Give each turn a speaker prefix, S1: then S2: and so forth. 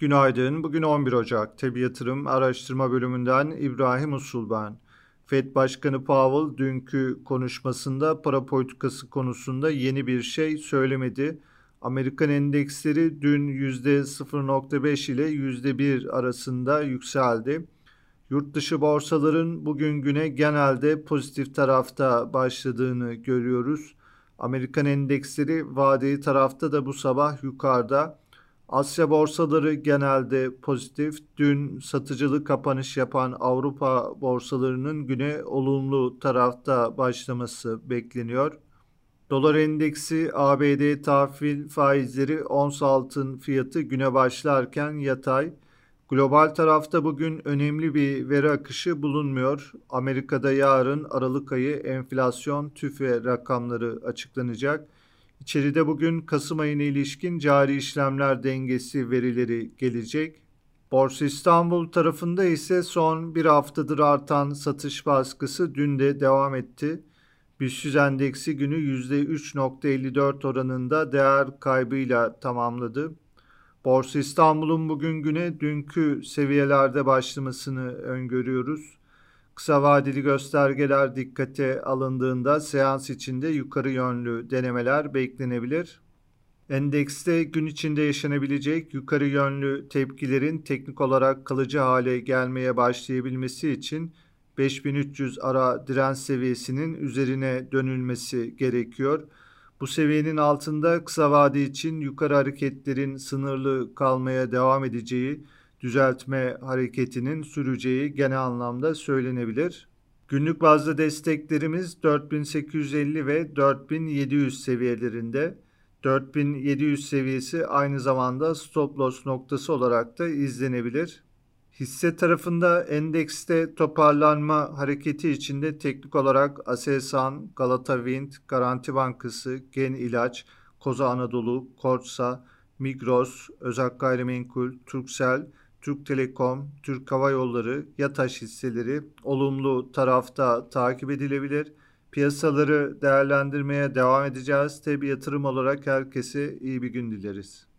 S1: Günaydın. Bugün 11 Ocak. Tebi Yatırım Araştırma Bölümünden İbrahim Usul ben. Fed Başkanı Powell dünkü konuşmasında para politikası konusunda yeni bir şey söylemedi. Amerikan endeksleri dün %0.5 ile %1 arasında yükseldi. Yurt dışı borsaların bugün güne genelde pozitif tarafta başladığını görüyoruz. Amerikan endeksleri vadeli tarafta da bu sabah yukarıda. Asya borsaları genelde pozitif. Dün satıcılı kapanış yapan Avrupa borsalarının güne olumlu tarafta başlaması bekleniyor. Dolar endeksi ABD tahvil faizleri ons altın fiyatı güne başlarken yatay. Global tarafta bugün önemli bir veri akışı bulunmuyor. Amerika'da yarın Aralık ayı enflasyon tüfe rakamları açıklanacak. İçeride bugün Kasım ayına ilişkin cari işlemler dengesi verileri gelecek. Borsa İstanbul tarafında ise son bir haftadır artan satış baskısı dün de devam etti. BIST endeksi günü %3.54 oranında değer kaybıyla tamamladı. Borsa İstanbul'un bugün güne dünkü seviyelerde başlamasını öngörüyoruz. Kısa vadeli göstergeler dikkate alındığında seans içinde yukarı yönlü denemeler beklenebilir. Endekste gün içinde yaşanabilecek yukarı yönlü tepkilerin teknik olarak kalıcı hale gelmeye başlayabilmesi için 5300 ara direnç seviyesinin üzerine dönülmesi gerekiyor. Bu seviyenin altında kısa vade için yukarı hareketlerin sınırlı kalmaya devam edeceği düzeltme hareketinin süreceği genel anlamda söylenebilir. Günlük bazda desteklerimiz 4850 ve 4700 seviyelerinde. 4700 seviyesi aynı zamanda stop loss noktası olarak da izlenebilir. Hisse tarafında endekste toparlanma hareketi içinde teknik olarak Aselsan, Galata Wind, Garanti Bankası, Gen İlaç, Koza Anadolu, Korsa, Migros, Özak Gayrimenkul, Turkcell, Türk Telekom, Türk Hava Yolları, Yataş hisseleri olumlu tarafta takip edilebilir. Piyasaları değerlendirmeye devam edeceğiz. Tabi yatırım olarak herkese iyi bir gün dileriz.